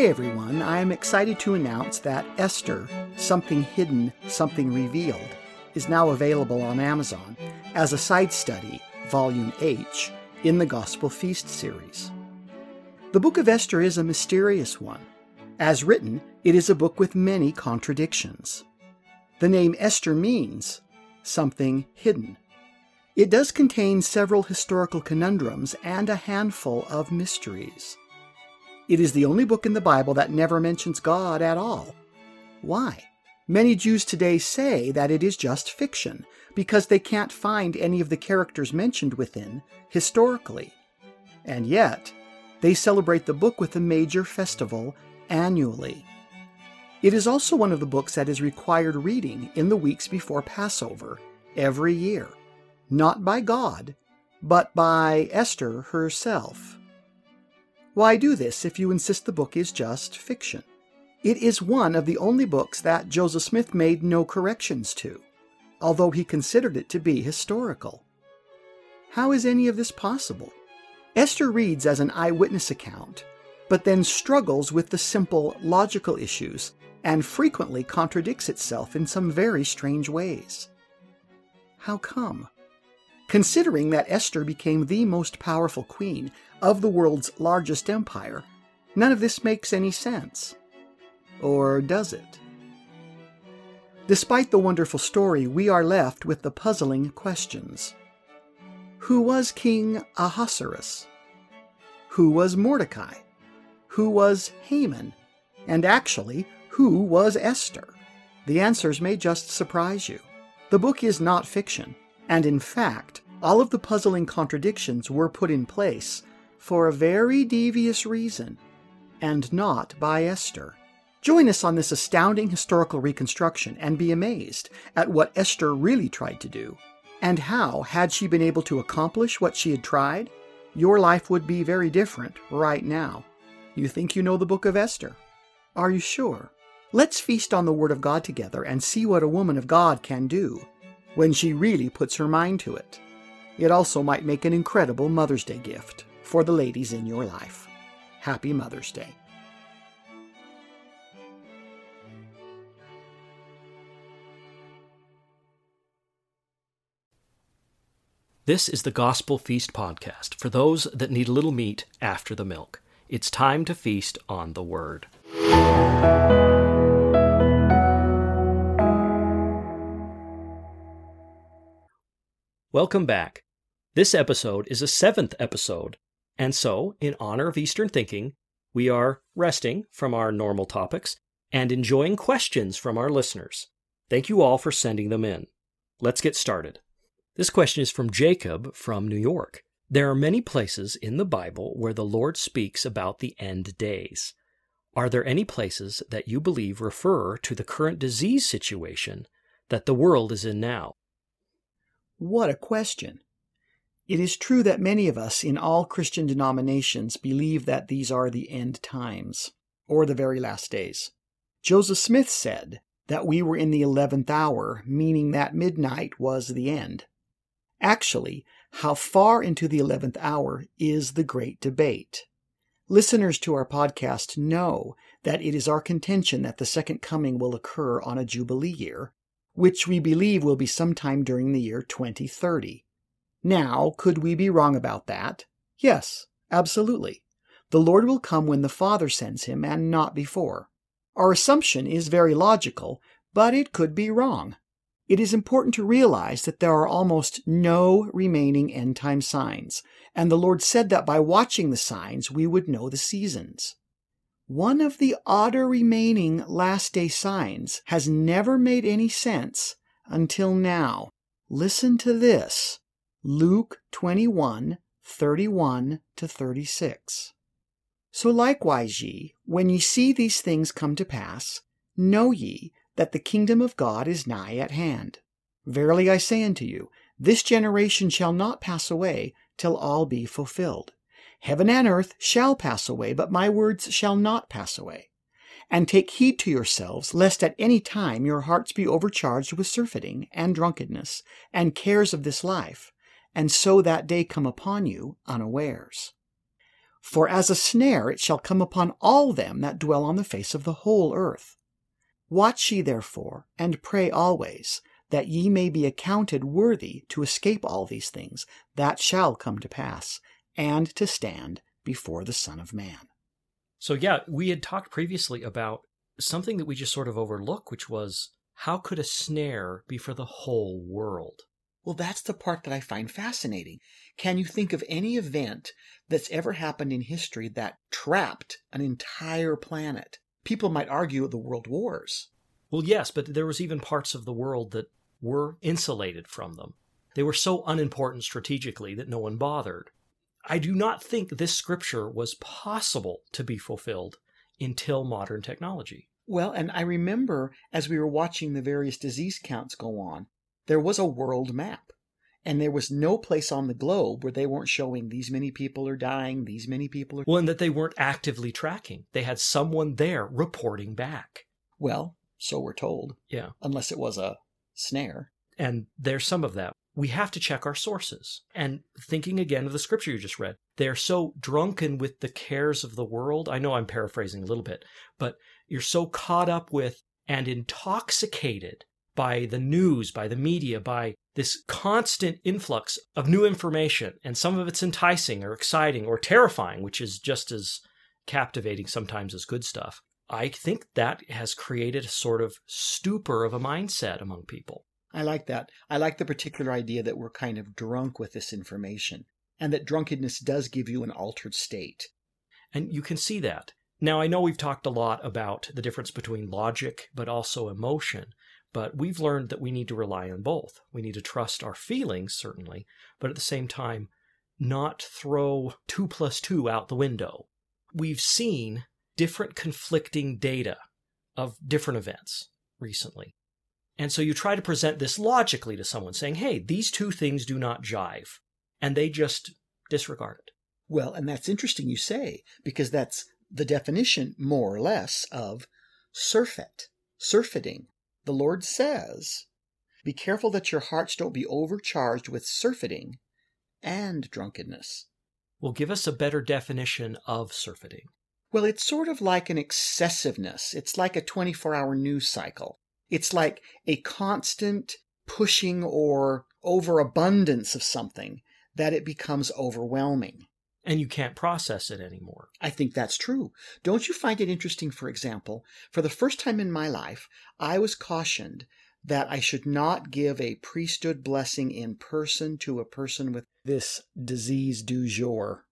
Today, everyone, I am excited to announce that Esther, Something Hidden, Something Revealed, is now available on Amazon as a side study, Volume H, in the Gospel Feast series. The book of Esther is a mysterious one. As written, it is a book with many contradictions. The name Esther means something hidden. It does contain several historical conundrums and a handful of mysteries. It is the only book in the Bible that never mentions God at all. Why? Many Jews today say that it is just fiction because they can't find any of the characters mentioned within historically. And yet, they celebrate the book with a major festival annually. It is also one of the books that is required reading in the weeks before Passover every year, not by God, but by Esther herself. Why do this if you insist the book is just fiction? It is one of the only books that Joseph Smith made no corrections to, although he considered it to be historical. How is any of this possible? Esther reads as an eyewitness account, but then struggles with the simple logical issues and frequently contradicts itself in some very strange ways. How come? Considering that Esther became the most powerful queen of the world's largest empire, none of this makes any sense. Or does it? Despite the wonderful story, we are left with the puzzling questions. Who was King Ahasuerus? Who was Mordecai? Who was Haman? And actually, who was Esther? The answers may just surprise you. The book is not fiction. And in fact, all of the puzzling contradictions were put in place for a very devious reason, and not by Esther. Join us on this astounding historical reconstruction and be amazed at what Esther really tried to do, and how, had she been able to accomplish what she had tried, your life would be very different right now. You think you know the book of Esther? Are you sure? Let's feast on the Word of God together and see what a woman of God can do when she really puts her mind to it. It also might make an incredible Mother's Day gift for the ladies in your life. Happy Mother's Day. This is the Gospel Feast podcast for those that need a little meat after the milk. It's time to feast on the Word. Welcome back. This episode is a seventh episode, and so, in honor of Eastern thinking, we are resting from our normal topics and enjoying questions from our listeners. Thank you all for sending them in. Let's get started. This question is from Jacob from New York. There are many places in the Bible where the Lord speaks about the end days. Are there any places that you believe refer to the current disease situation that the world is in now? What a question. It is true that many of us in all Christian denominations believe that these are the end times, or the very last days. Joseph Smith said that we were in the eleventh hour, meaning that midnight was the end. Actually, how far into the eleventh hour is the great debate. Listeners to our podcast know that it is our contention that the second coming will occur on a Jubilee year, which we believe will be sometime during the year 2030. Now, could we be wrong about that? Yes, absolutely. The Lord will come when the Father sends him and not before. Our assumption is very logical, but it could be wrong. It is important to realize that there are almost no remaining end time signs, and the Lord said that by watching the signs we would know the seasons. One of the odder remaining last day signs has never made any sense until now. Listen to this Luke 21 31 to 36. So likewise, ye, when ye see these things come to pass, know ye that the kingdom of God is nigh at hand. Verily I say unto you, this generation shall not pass away till all be fulfilled. Heaven and earth shall pass away, but my words shall not pass away. And take heed to yourselves, lest at any time your hearts be overcharged with surfeiting and drunkenness and cares of this life, and so that day come upon you unawares. For as a snare it shall come upon all them that dwell on the face of the whole earth. Watch ye therefore, and pray always, that ye may be accounted worthy to escape all these things that shall come to pass, and to stand before the Son of Man. So, yeah, we had talked previously about something that we just sort of overlook, which was how could a snare be for the whole world? Well, that's the part that I find fascinating. Can you think of any event that's ever happened in history that trapped an entire planet? People might argue the world wars. Well, yes, but there was even parts of the world that were insulated from them. They were so unimportant strategically that no one bothered. I do not think this scripture was possible to be fulfilled until modern technology. Well, and I remember as we were watching the various disease counts go on, there was a world map. And there was no place on the globe where they weren't showing these many people are dying, these many people are. Well, and that they weren't actively tracking. They had someone there reporting back. Well, so we're told. Yeah. Unless it was a snare. And there's some of that. We have to check our sources. And thinking again of the scripture you just read, they're so drunken with the cares of the world. I know I'm paraphrasing a little bit, but you're so caught up with and intoxicated by the news, by the media, by this constant influx of new information. And some of it's enticing or exciting or terrifying, which is just as captivating sometimes as good stuff. I think that has created a sort of stupor of a mindset among people. I like that. I like the particular idea that we're kind of drunk with this information and that drunkenness does give you an altered state. And you can see that. Now, I know we've talked a lot about the difference between logic but also emotion, but we've learned that we need to rely on both. We need to trust our feelings, certainly, but at the same time, not throw two plus two out the window. We've seen different conflicting data of different events recently. And so you try to present this logically to someone, saying, hey, these two things do not jive. And they just disregard it. Well, and that's interesting you say, because that's the definition, more or less, of surfeit, surfeiting. The Lord says, Be careful that your hearts don't be overcharged with surfeiting and drunkenness. Well, give us a better definition of surfeiting. Well, it's sort of like an excessiveness. It's like a 24 hour news cycle. It's like a constant pushing or overabundance of something that it becomes overwhelming. And you can't process it anymore. I think that's true. Don't you find it interesting, for example, for the first time in my life, I was cautioned that I should not give a priesthood blessing in person to a person with this disease du jour.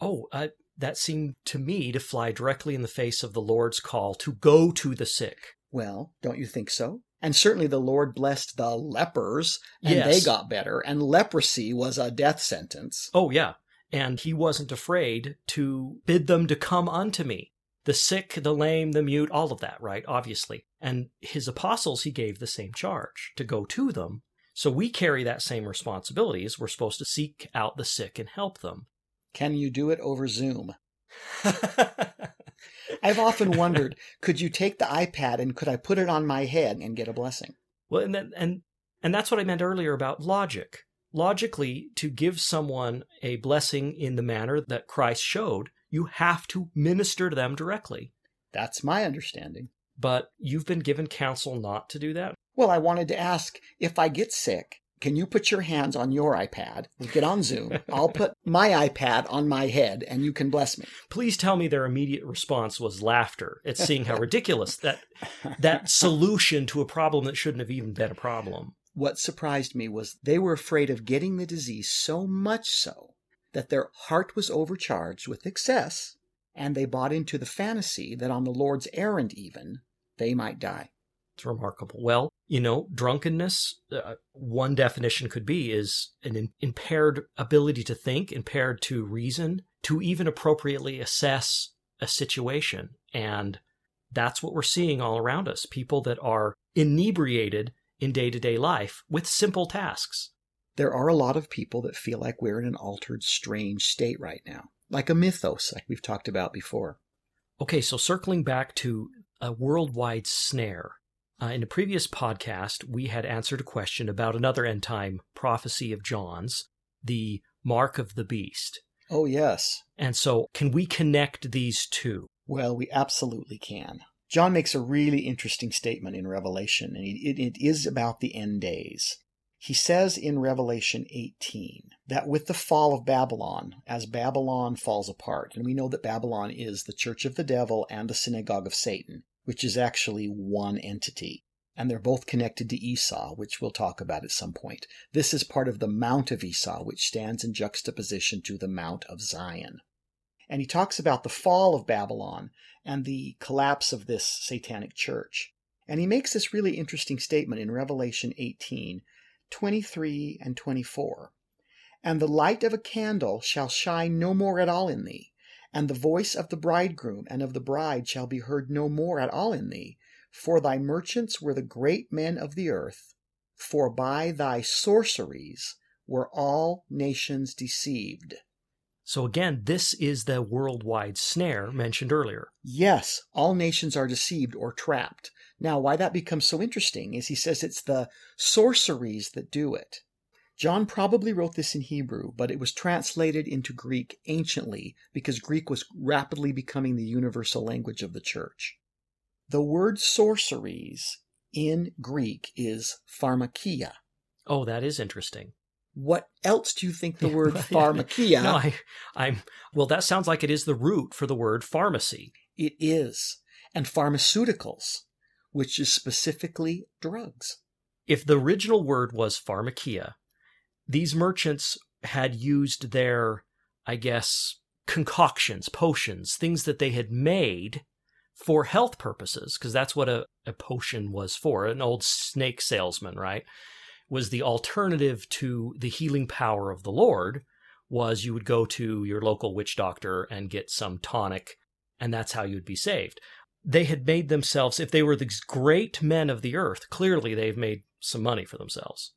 Oh, uh, that seemed to me to fly directly in the face of the Lord's call to go to the sick. Well, don't you think so? And certainly the Lord blessed the lepers and Yes. they got better, and leprosy was a death sentence. Oh, yeah. And he wasn't afraid to bid them to come unto me. The sick, the lame, the mute, all of that, right? Obviously. And his apostles, he gave the same charge to go to them. So we carry that same responsibility as we're supposed to seek out the sick and help them. Can you do it over Zoom? I've often wondered, could you take the iPad and could I put it on my head and get a blessing? Well, and then, and and that's what I meant earlier about logic. Logically, to give someone a blessing in the manner that Christ showed, you have to minister to them directly. That's my understanding. But you've been given counsel not to do that. Well, I wanted to ask if I get sick, can you put your hands on your iPad? We'll get on Zoom. I'll put my iPad on my head and you can bless me. Please tell me their immediate response was laughter at seeing how ridiculous that that solution to a problem that shouldn't have even been a problem. What surprised me was they were afraid of getting the disease so much so that their heart was overcharged with excess, and they bought into the fantasy that on the Lord's errand, even, they might die. It's remarkable. Well, you know, drunkenness, uh, one definition could be is an in- impaired ability to think, impaired to reason, to even appropriately assess a situation. And that's what we're seeing all around us people that are inebriated in day to day life with simple tasks. There are a lot of people that feel like we're in an altered, strange state right now, like a mythos, like we've talked about before. Okay, so circling back to a worldwide snare. Uh, in a previous podcast, we had answered a question about another end time prophecy of John's, the mark of the beast. Oh, yes. And so, can we connect these two? Well, we absolutely can. John makes a really interesting statement in Revelation, and it, it is about the end days. He says in Revelation 18 that with the fall of Babylon, as Babylon falls apart, and we know that Babylon is the church of the devil and the synagogue of Satan, which is actually one entity, and they're both connected to Esau, which we'll talk about at some point. This is part of the Mount of Esau, which stands in juxtaposition to the Mount of Zion. And he talks about the fall of Babylon and the collapse of this satanic church. And he makes this really interesting statement in Revelation 18 23 and 24. And the light of a candle shall shine no more at all in thee, and the voice of the bridegroom and of the bride shall be heard no more at all in thee, for thy merchants were the great men of the earth, for by thy sorceries were all nations deceived. So again, this is the worldwide snare mentioned earlier. Yes, all nations are deceived or trapped. Now, why that becomes so interesting is he says it's the sorceries that do it. John probably wrote this in Hebrew, but it was translated into Greek anciently because Greek was rapidly becoming the universal language of the church. The word sorceries in Greek is pharmakia. Oh, that is interesting. What else do you think the word pharmakia? no, I, I'm well. That sounds like it is the root for the word pharmacy. It is, and pharmaceuticals, which is specifically drugs. If the original word was pharmakia, these merchants had used their, I guess, concoctions, potions, things that they had made for health purposes, because that's what a, a potion was for. An old snake salesman, right? was the alternative to the healing power of the Lord was you would go to your local witch doctor and get some tonic and that's how you'd be saved. They had made themselves if they were these great men of the earth, clearly they've made some money for themselves.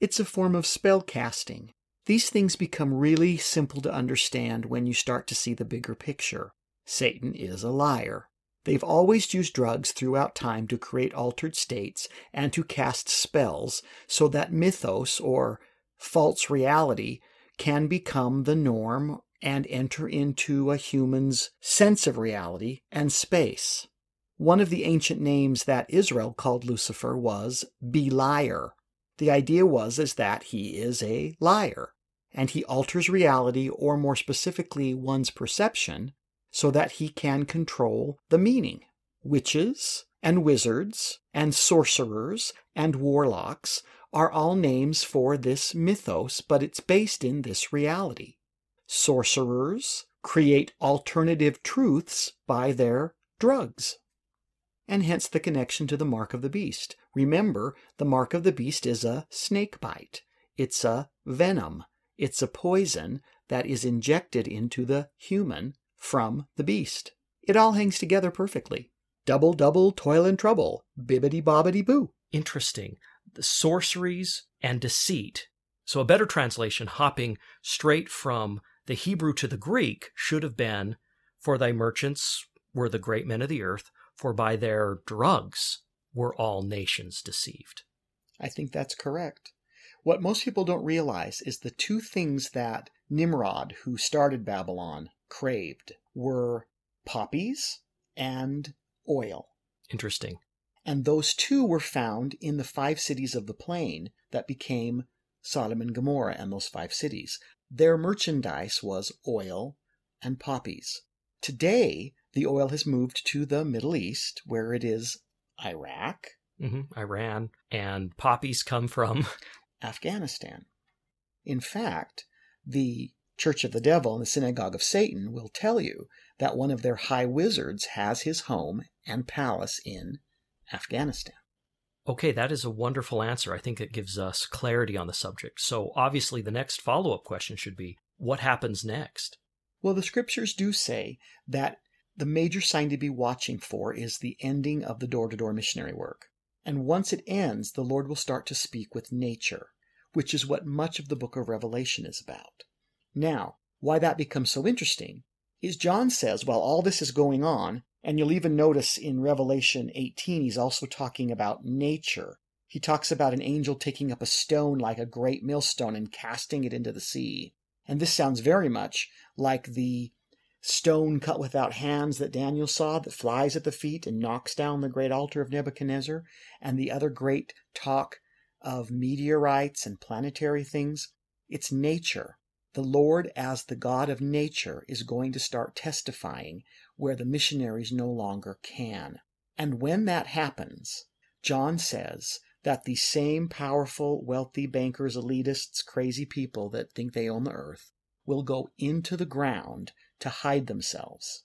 It's a form of spell casting. These things become really simple to understand when you start to see the bigger picture. Satan is a liar. They've always used drugs throughout time to create altered states and to cast spells so that mythos or false reality can become the norm and enter into a human's sense of reality and space. One of the ancient names that Israel called Lucifer was Beliar. The idea was is that he is a liar and he alters reality or more specifically one's perception so that he can control the meaning. Witches and wizards and sorcerers and warlocks are all names for this mythos, but it's based in this reality. Sorcerers create alternative truths by their drugs. And hence the connection to the mark of the beast. Remember, the mark of the beast is a snake bite. It's a venom. It's a poison that is injected into the human from the beast. It all hangs together perfectly. Double, double, toil and trouble, bibbity bobbity boo. Interesting. The sorceries and deceit. So, a better translation, hopping straight from the Hebrew to the Greek, should have been For thy merchants were the great men of the earth, for by their drugs were all nations deceived. I think that's correct. What most people don't realize is the two things that Nimrod, who started Babylon, craved were poppies and oil. Interesting. And those two were found in the five cities of the plain that became Sodom and Gomorrah and those five cities. Their merchandise was oil and poppies. Today, the oil has moved to the Middle East, where it is Iraq, mm-hmm. Iran, and poppies come from Afghanistan. In fact, the Church of the Devil and the Synagogue of Satan will tell you that one of their high wizards has his home and palace in Afghanistan. Okay, that is a wonderful answer. I think it gives us clarity on the subject. So, obviously, the next follow up question should be what happens next? Well, the scriptures do say that the major sign to be watching for is the ending of the door to door missionary work. And once it ends, the Lord will start to speak with nature, which is what much of the book of Revelation is about. Now, why that becomes so interesting is John says, while all this is going on, and you'll even notice in Revelation 18, he's also talking about nature. He talks about an angel taking up a stone like a great millstone and casting it into the sea. And this sounds very much like the stone cut without hands that Daniel saw that flies at the feet and knocks down the great altar of Nebuchadnezzar, and the other great talk of meteorites and planetary things. It's nature. The Lord, as the God of nature, is going to start testifying where the missionaries no longer can. And when that happens, John says that the same powerful, wealthy bankers, elitists, crazy people that think they own the earth will go into the ground to hide themselves.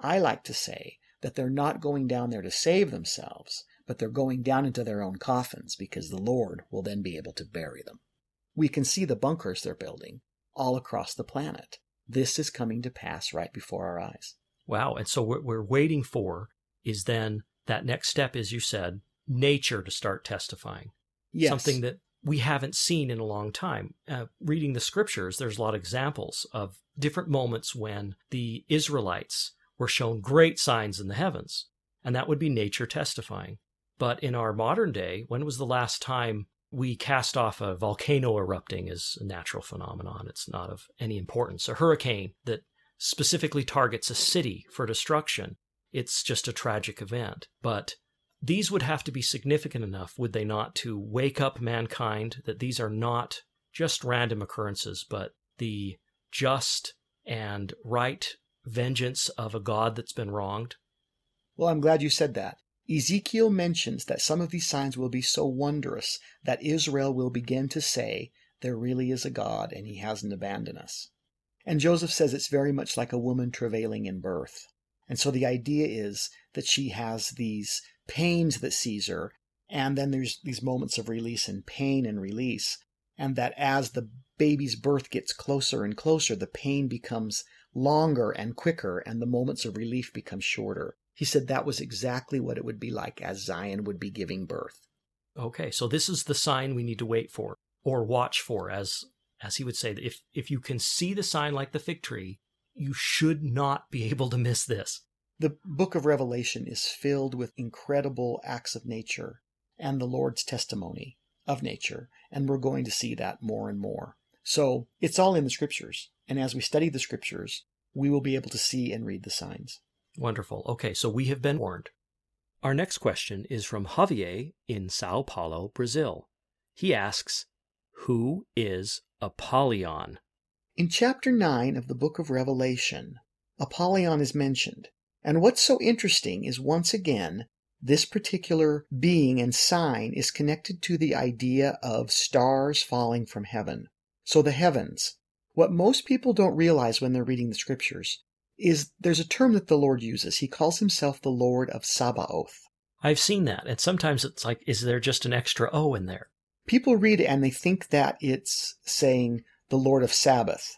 I like to say that they're not going down there to save themselves, but they're going down into their own coffins because the Lord will then be able to bury them. We can see the bunkers they're building all across the planet. This is coming to pass right before our eyes. Wow. And so what we're waiting for is then that next step, as you said, nature to start testifying. Yes. Something that we haven't seen in a long time. Uh, reading the scriptures, there's a lot of examples of different moments when the Israelites were shown great signs in the heavens, and that would be nature testifying. But in our modern day, when was the last time we cast off a volcano erupting as a natural phenomenon? It's not of any importance. A hurricane that specifically targets a city for destruction, it's just a tragic event. But these would have to be significant enough, would they not, to wake up mankind that these are not just random occurrences, but the just and right vengeance of a God that's been wronged? Well, I'm glad you said that. Ezekiel mentions that some of these signs will be so wondrous that Israel will begin to say, There really is a God, and he hasn't abandoned us. And Joseph says it's very much like a woman travailing in birth. And so the idea is that she has these pains that seize her, and then there's these moments of release and pain and release, and that as the baby's birth gets closer and closer, the pain becomes longer and quicker, and the moments of relief become shorter. He said that was exactly what it would be like as Zion would be giving birth. Okay, so this is the sign we need to wait for or watch for, as as he would say. If if you can see the sign like the fig tree, you should not be able to miss this. The book of Revelation is filled with incredible acts of nature and the Lord's testimony of nature, and we're going to see that more and more. So it's all in the scriptures, and as we study the scriptures, we will be able to see and read the signs. Wonderful. Okay, so we have been warned. Our next question is from Javier in Sao Paulo, Brazil. He asks, Who is Apollyon? In chapter 9 of the book of Revelation, Apollyon is mentioned. And what's so interesting is once again, this particular being and sign is connected to the idea of stars falling from heaven. So the heavens. What most people don't realize when they're reading the scriptures is there's a term that the Lord uses. He calls himself the Lord of Sabaoth. I've seen that. And sometimes it's like, is there just an extra O in there? People read it and they think that it's saying the Lord of Sabbath.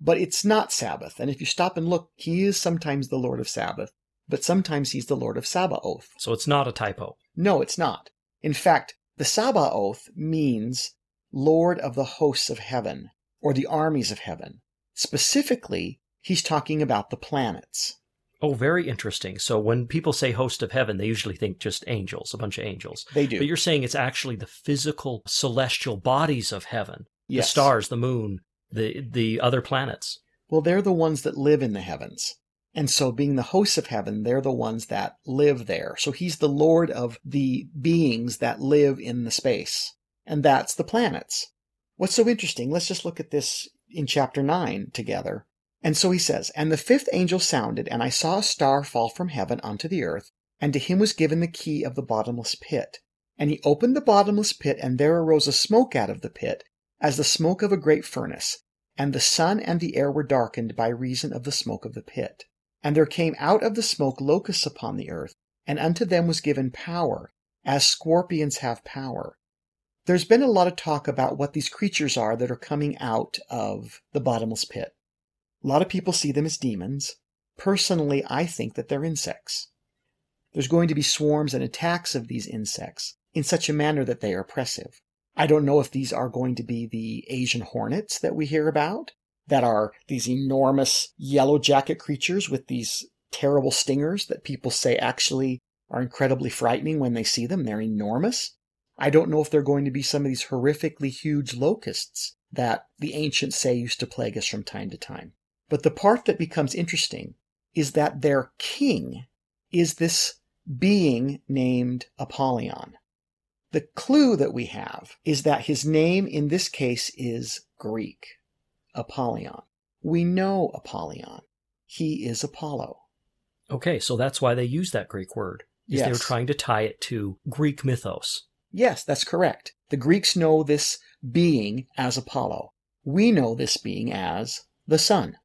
But it's not Sabbath. And if you stop and look, he is sometimes the Lord of Sabbath, but sometimes he's the Lord of Sabaoth. So it's not a typo. No, it's not. In fact, the Sabaoth means Lord of the hosts of heaven, or the armies of heaven. Specifically, he's talking about the planets. Oh, very interesting. So when people say host of heaven, they usually think just angels, a bunch of angels. They do. But you're saying it's actually the physical celestial bodies of heaven. Yes. The stars, the moon, the the other planets. Well, they're the ones that live in the heavens. And so, being the hosts of heaven, they're the ones that live there. So, he's the Lord of the beings that live in the space. And that's the planets. What's so interesting? Let's just look at this in chapter 9 together. And so he says, And the fifth angel sounded, and I saw a star fall from heaven unto the earth, and to him was given the key of the bottomless pit. And he opened the bottomless pit, and there arose a smoke out of the pit, as the smoke of a great furnace, and the sun and the air were darkened by reason of the smoke of the pit. And there came out of the smoke locusts upon the earth, and unto them was given power, as scorpions have power. There's been a lot of talk about what these creatures are that are coming out of the bottomless pit. A lot of people see them as demons. Personally, I think that they're insects. There's going to be swarms and attacks of these insects in such a manner that they are oppressive. I don't know if these are going to be the Asian hornets that we hear about, that are these enormous yellow jacket creatures with these terrible stingers that people say actually are incredibly frightening when they see them. They're enormous. I don't know if they're going to be some of these horrifically huge locusts that the ancients say used to plague us from time to time. But the part that becomes interesting is that their king is this being named Apollyon. The clue that we have is that his name in this case is Greek, Apollyon. We know Apollyon. He is Apollo. Okay, so that's why they use that Greek word. Is Yes. they were trying to tie it to Greek mythos. Yes, that's correct. The Greeks know this being as Apollo. We know this being as the sun.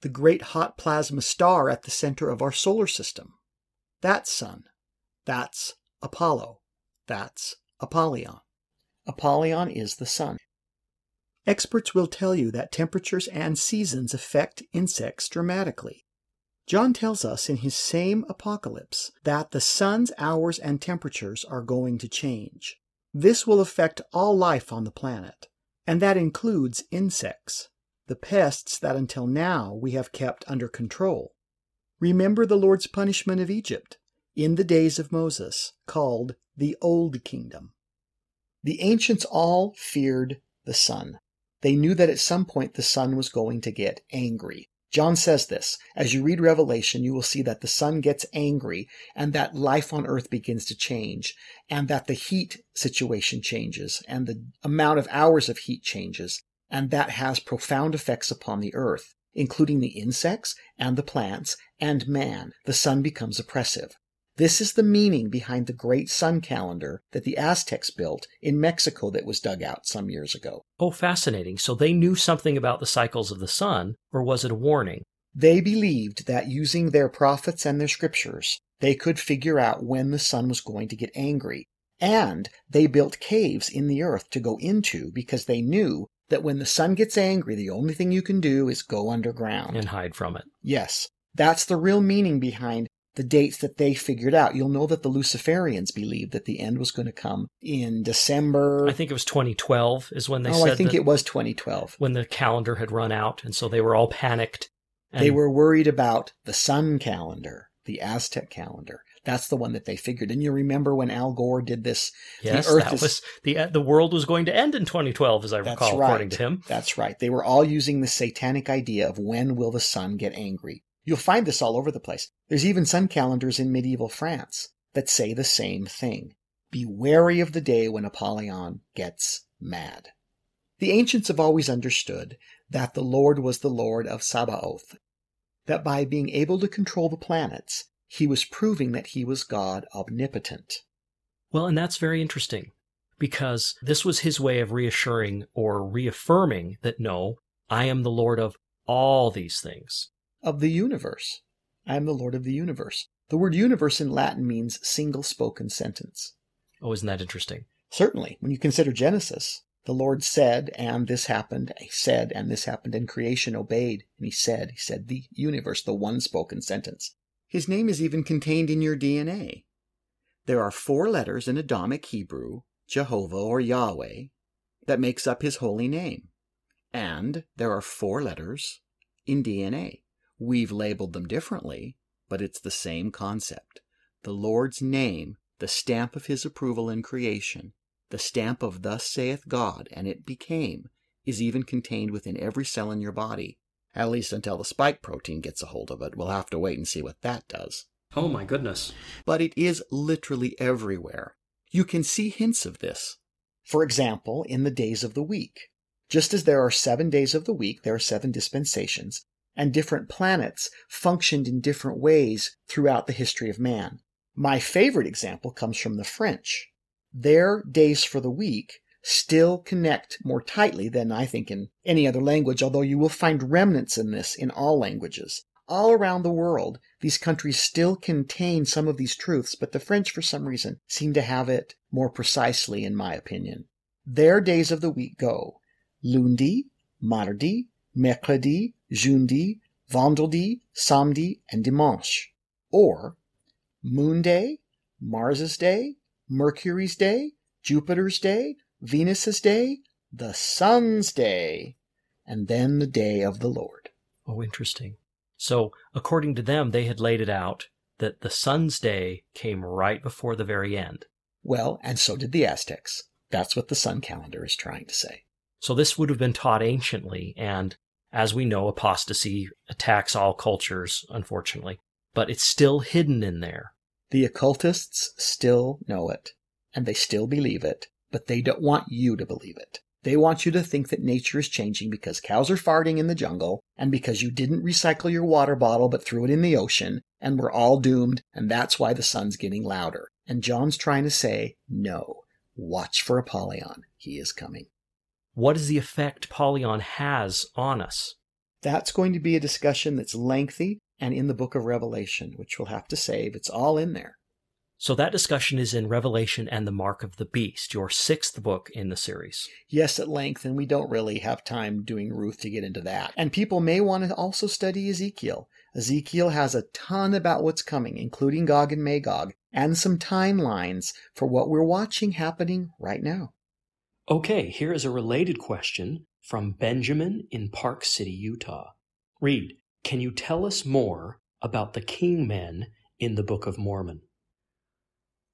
The great hot plasma star at the center of our solar system. That sun. That's Apollo. That's Apollyon. Apollyon is the sun. Experts will tell you that temperatures and seasons affect insects dramatically. John tells us in his same apocalypse that the sun's hours and temperatures are going to change. This will affect all life on the planet, and that includes insects, the pests that until now we have kept under control. Remember the Lord's punishment of Egypt in the days of Moses, called the Old Kingdom. The ancients all feared the sun. They knew that at some point the sun was going to get angry. John says this. As you read Revelation, you will see that the sun gets angry and that life on earth begins to change and that the heat situation changes and the amount of hours of heat changes. And that has profound effects upon the earth, including the insects and the plants and man. The sun becomes oppressive. This is the meaning behind the great sun calendar that the Aztecs built in Mexico that was dug out some years ago. Oh, fascinating. So they knew something about the cycles of the sun, or was it a warning? They believed that using their prophets and their scriptures, they could figure out when the sun was going to get angry. And they built caves in the earth to go into because they knew that when the sun gets angry, the only thing you can do is go underground. And hide from it. Yes, that's the real meaning behind the dates that they figured out. You'll know that the Luciferians believed that the end was going to come in December. I think it was 2012 is when they oh, I think it was 2012. when the calendar had run out, and so they were all panicked. And They were worried about the sun calendar, the Aztec calendar. That's the one that they figured. And you remember when Al Gore did this? yes, the Earth that is- was the the world was going to end in 2012, as I recall, right. according to him. That's right. They were all using the satanic idea of when will the sun get angry. You'll find this all over the place. There's even sun calendars in medieval France that say the same thing. Be wary of the day when Apollyon gets mad. The ancients have always understood that the Lord was the Lord of Sabaoth, that by being able to control the planets, he was proving that he was God omnipotent. Well, and that's very interesting because this was his way of reassuring or reaffirming that no, I am the Lord of all these things. Of the universe. I am the Lord of the universe. The word universe in Latin means single spoken sentence. Oh, isn't that interesting? Certainly, when you consider Genesis, the Lord said, and this happened, he said, and this happened, and creation obeyed, and he said, he said, the universe, the one spoken sentence. His name is even contained in your DNA. There are four letters in Adamic Hebrew, Jehovah or Yahweh, that makes up his holy name. And there are four letters in DNA. We've labeled them differently, but it's the same concept. The Lord's name, the stamp of his approval in creation, the stamp of thus saith God, and it became, is even contained within every cell in your body. At least until the spike protein gets a hold of it. We'll have to wait and see what that does. Oh my goodness. But it is literally everywhere. You can see hints of this. For example, in the days of the week. Just as there are seven days of the week, there are seven dispensations, and different planets functioned in different ways throughout the history of man. My favorite example comes from the French. Their days for the week still connect more tightly than I think in any other language, although you will find remnants in this in all languages. All around the world, these countries still contain some of these truths, but the French, for some reason, seem to have it more precisely, in my opinion. Their days of the week go lundi, mardi, mercredi, jeudi, vendredi, samedi, and dimanche. Or Moon Day, Mars's Day, Mercury's Day, Jupiter's Day, Venus's Day, the Sun's Day, and then the Day of the Lord. Oh, interesting. So, according to them, they had laid it out that the sun's day came right before the very end. Well, and so did the Aztecs. That's what the sun calendar is trying to say. So this would have been taught anciently, and as we know, apostasy attacks all cultures, unfortunately, but it's still hidden in there. The occultists still know it, and they still believe it, but they don't want you to believe it. They want you to think that nature is changing because cows are farting in the jungle, and because you didn't recycle your water bottle but threw it in the ocean, and we're all doomed, and that's why the sun's getting louder. And John's trying to say, no, watch for Apollyon. He is coming. What is the effect Apollyon has on us? That's going to be a discussion that's lengthy and in the book of Revelation, which we'll have to save. It's all in there. So that discussion is in Revelation and the Mark of the Beast, your sixth book in the series. Yes, at length, and we don't really have time doing Ruth to get into that. And people may want to also study Ezekiel. Ezekiel has a ton about what's coming, including Gog and Magog, and some timelines for what we're watching happening right now. Okay, here is a related question from Benjamin in Park City, Utah. Read, can you tell us more about the king men in the Book of Mormon?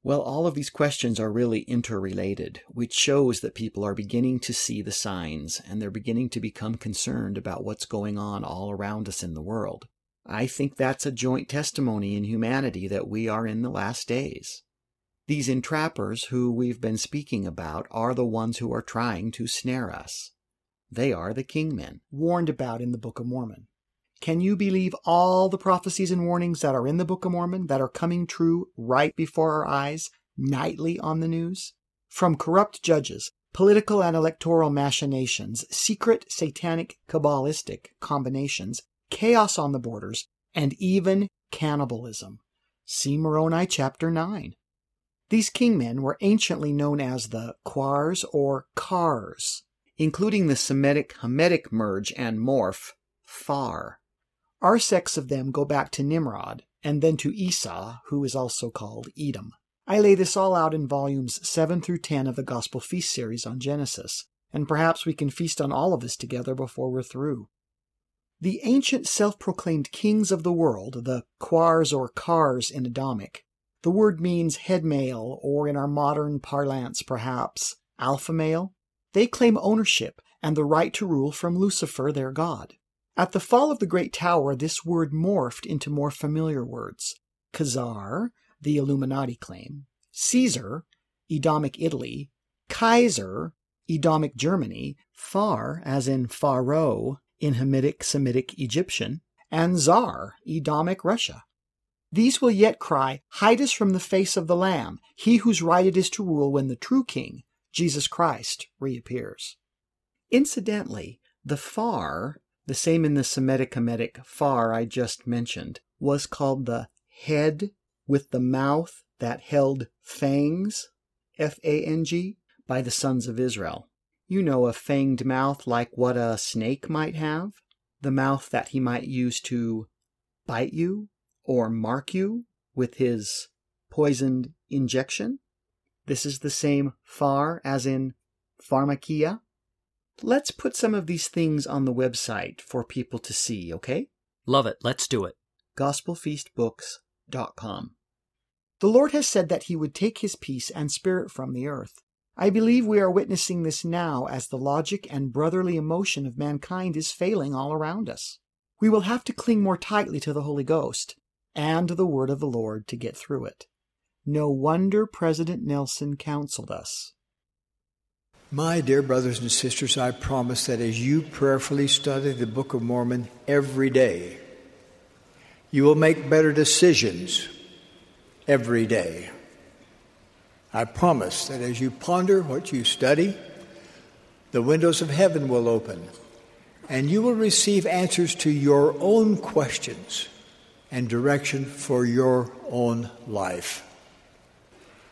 Well, all of these questions are really interrelated, which shows that people are beginning to see the signs and they're beginning to become concerned about what's going on all around us in the world. I think that's a joint testimony in humanity that we are in the last days. These entrappers who we've been speaking about are the ones who are trying to snare us. They are the kingmen, warned about in the Book of Mormon. Can you believe all the prophecies and warnings that are in the Book of Mormon that are coming true right before our eyes, nightly on the news? From corrupt judges, political and electoral machinations, secret satanic cabalistic combinations, chaos on the borders, and even cannibalism. See Moroni chapter 9. These kingmen were anciently known as the Quars or Kars, including the Semitic Hamitic merge and morph, Far. Our sects of them go back to Nimrod, and then to Esau, who is also called Edom. I lay this all out in volumes 7 through 10 of the Gospel Feast series on Genesis, and perhaps we can feast on all of this together before we're through. The ancient self proclaimed kings of the world, the Quars or Kars in Adamic, the word means head male, or in our modern parlance perhaps, alpha male. They claim ownership and the right to rule from Lucifer, their god. At the fall of the Great Tower, this word morphed into more familiar words. Khazar, the Illuminati claim, Caesar, Edomic Italy, Kaiser, Edomic Germany, Far, as in Pharaoh, in Hamitic Semitic Egyptian, and Tsar, Edomic Russia. These will yet cry, Hide us from the face of the Lamb, he whose right it is to rule when the true King, Jesus Christ, reappears. Incidentally, the Far the same in the Semitic Hamitic far I just mentioned, was called the head with the mouth that held fangs, F A N G, by the sons of Israel. You know, a fanged mouth like what a snake might have, the mouth that he might use to bite you or mark you with his poisoned injection. This is the same far as in pharmakia, Let's put some of these things on the website for people to see, okay? Love it. Let's do it. GospelFeastBooks.com. The Lord has said that He would take His peace and spirit from the earth. I believe we are witnessing this now as the logic and brotherly emotion of mankind is failing all around us. We will have to cling more tightly to the Holy Ghost and the Word of the Lord to get through it. No wonder President Nelson counseled us. My dear brothers and sisters, I promise that as you prayerfully study the Book of Mormon every day, you will make better decisions every day. I promise that as you ponder what you study, the windows of heaven will open and you will receive answers to your own questions and direction for your own life.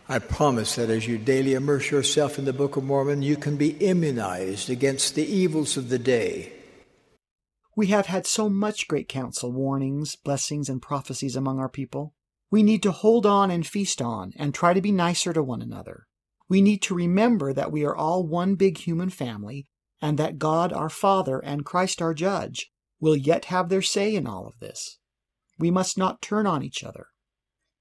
I promise that as you daily immerse yourself in the Book of Mormon, you can be immunized against the evils of the day. We have had so much great counsel, warnings, blessings, and prophecies among our people. We need to hold on and feast on and try to be nicer to one another. We need to remember that we are all one big human family and that God our Father and Christ our Judge will yet have their say in all of this. We must not turn on each other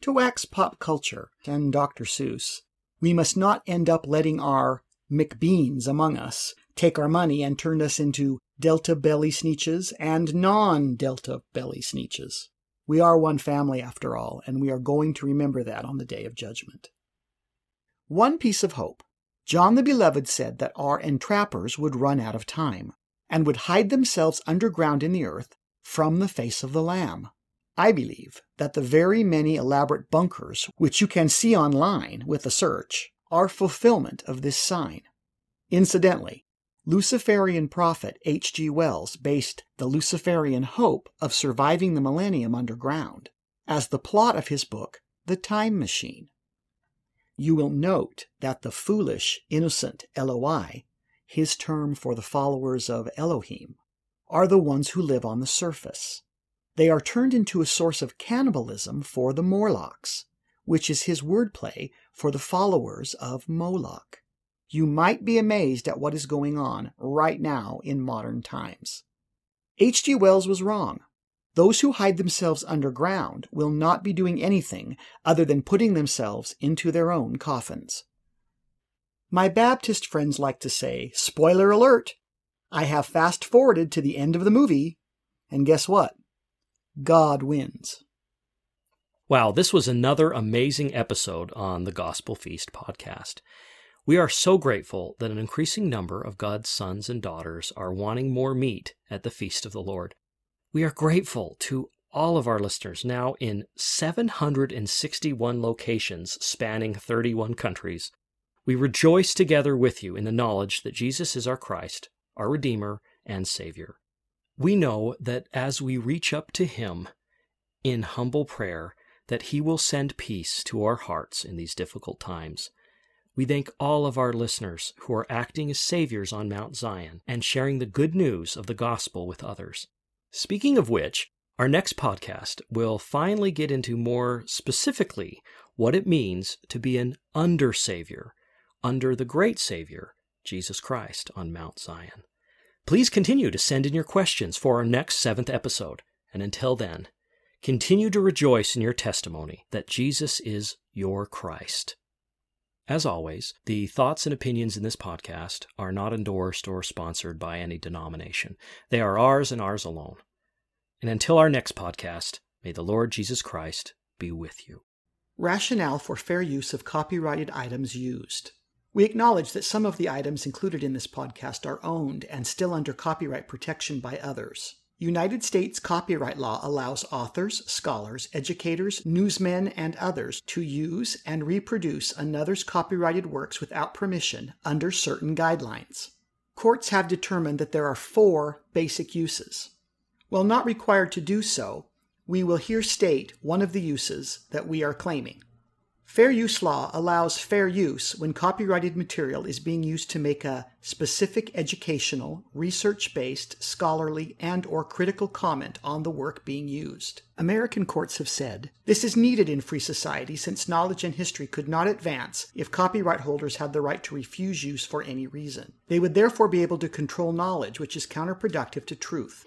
to wax pop culture and Dr. Seuss. We must not end up letting our McBeans among us take our money and turn us into Delta belly Sneetches and non Delta belly Sneetches. We are one family after all, and we are going to remember that on the day of judgment. One piece of hope. John the Beloved said that our entrappers would run out of time and would hide themselves underground in the earth from the face of the Lamb. I believe that the very many elaborate bunkers which you can see online with a search are fulfillment of this sign. Incidentally, Luciferian prophet H.G. Wells based the Luciferian hope of surviving the millennium underground as the plot of his book, The Time Machine. You will note that the foolish, innocent Eloi, his term for the followers of Elohim, are the ones who live on the surface. They are turned into a source of cannibalism for the Morlocks, which is his wordplay for the followers of Moloch. You might be amazed at what is going on right now in modern times. H.G. Wells was wrong. Those who hide themselves underground will not be doing anything other than putting themselves into their own coffins. My Baptist friends like to say, spoiler alert, I have fast forwarded to the end of the movie, and guess what? God wins. Wow, this was another amazing episode on the Gospel Feast podcast. We are so grateful that an increasing number of God's sons and daughters are wanting more meat at the feast of the Lord. We are grateful to all of our listeners now in 761 locations spanning 31 countries. We rejoice together with you in the knowledge that Jesus is our Christ, our Redeemer, and Savior. We know that as we reach up to Him in humble prayer, that He will send peace to our hearts in these difficult times. We thank all of our listeners who are acting as saviors on Mount Zion and sharing the good news of the gospel with others. Speaking of which, our next podcast will finally get into more specifically what it means to be an under Savior, under the great Savior, Jesus Christ, on Mount Zion. Please continue to send in your questions for our next seventh episode. And until then, continue to rejoice in your testimony that Jesus is your Christ. As always, the thoughts and opinions in this podcast are not endorsed or sponsored by any denomination. They are ours and ours alone. And until our next podcast, may the Lord Jesus Christ be with you. Rationale for fair use of copyrighted items used. We acknowledge that some of the items included in this podcast are owned and still under copyright protection by others. United States copyright law allows authors, scholars, educators, newsmen, and others to use and reproduce another's copyrighted works without permission under certain guidelines. Courts have determined that there are four basic uses. While not required to do so, we will here state one of the uses that we are claiming. Fair use law allows fair use when copyrighted material is being used to make a specific educational, research-based, scholarly, and or critical comment on the work being used. American courts have said this is needed in free society since knowledge and history could not advance if copyright holders had the right to refuse use for any reason. They would therefore be able to control knowledge, which is counterproductive to truth.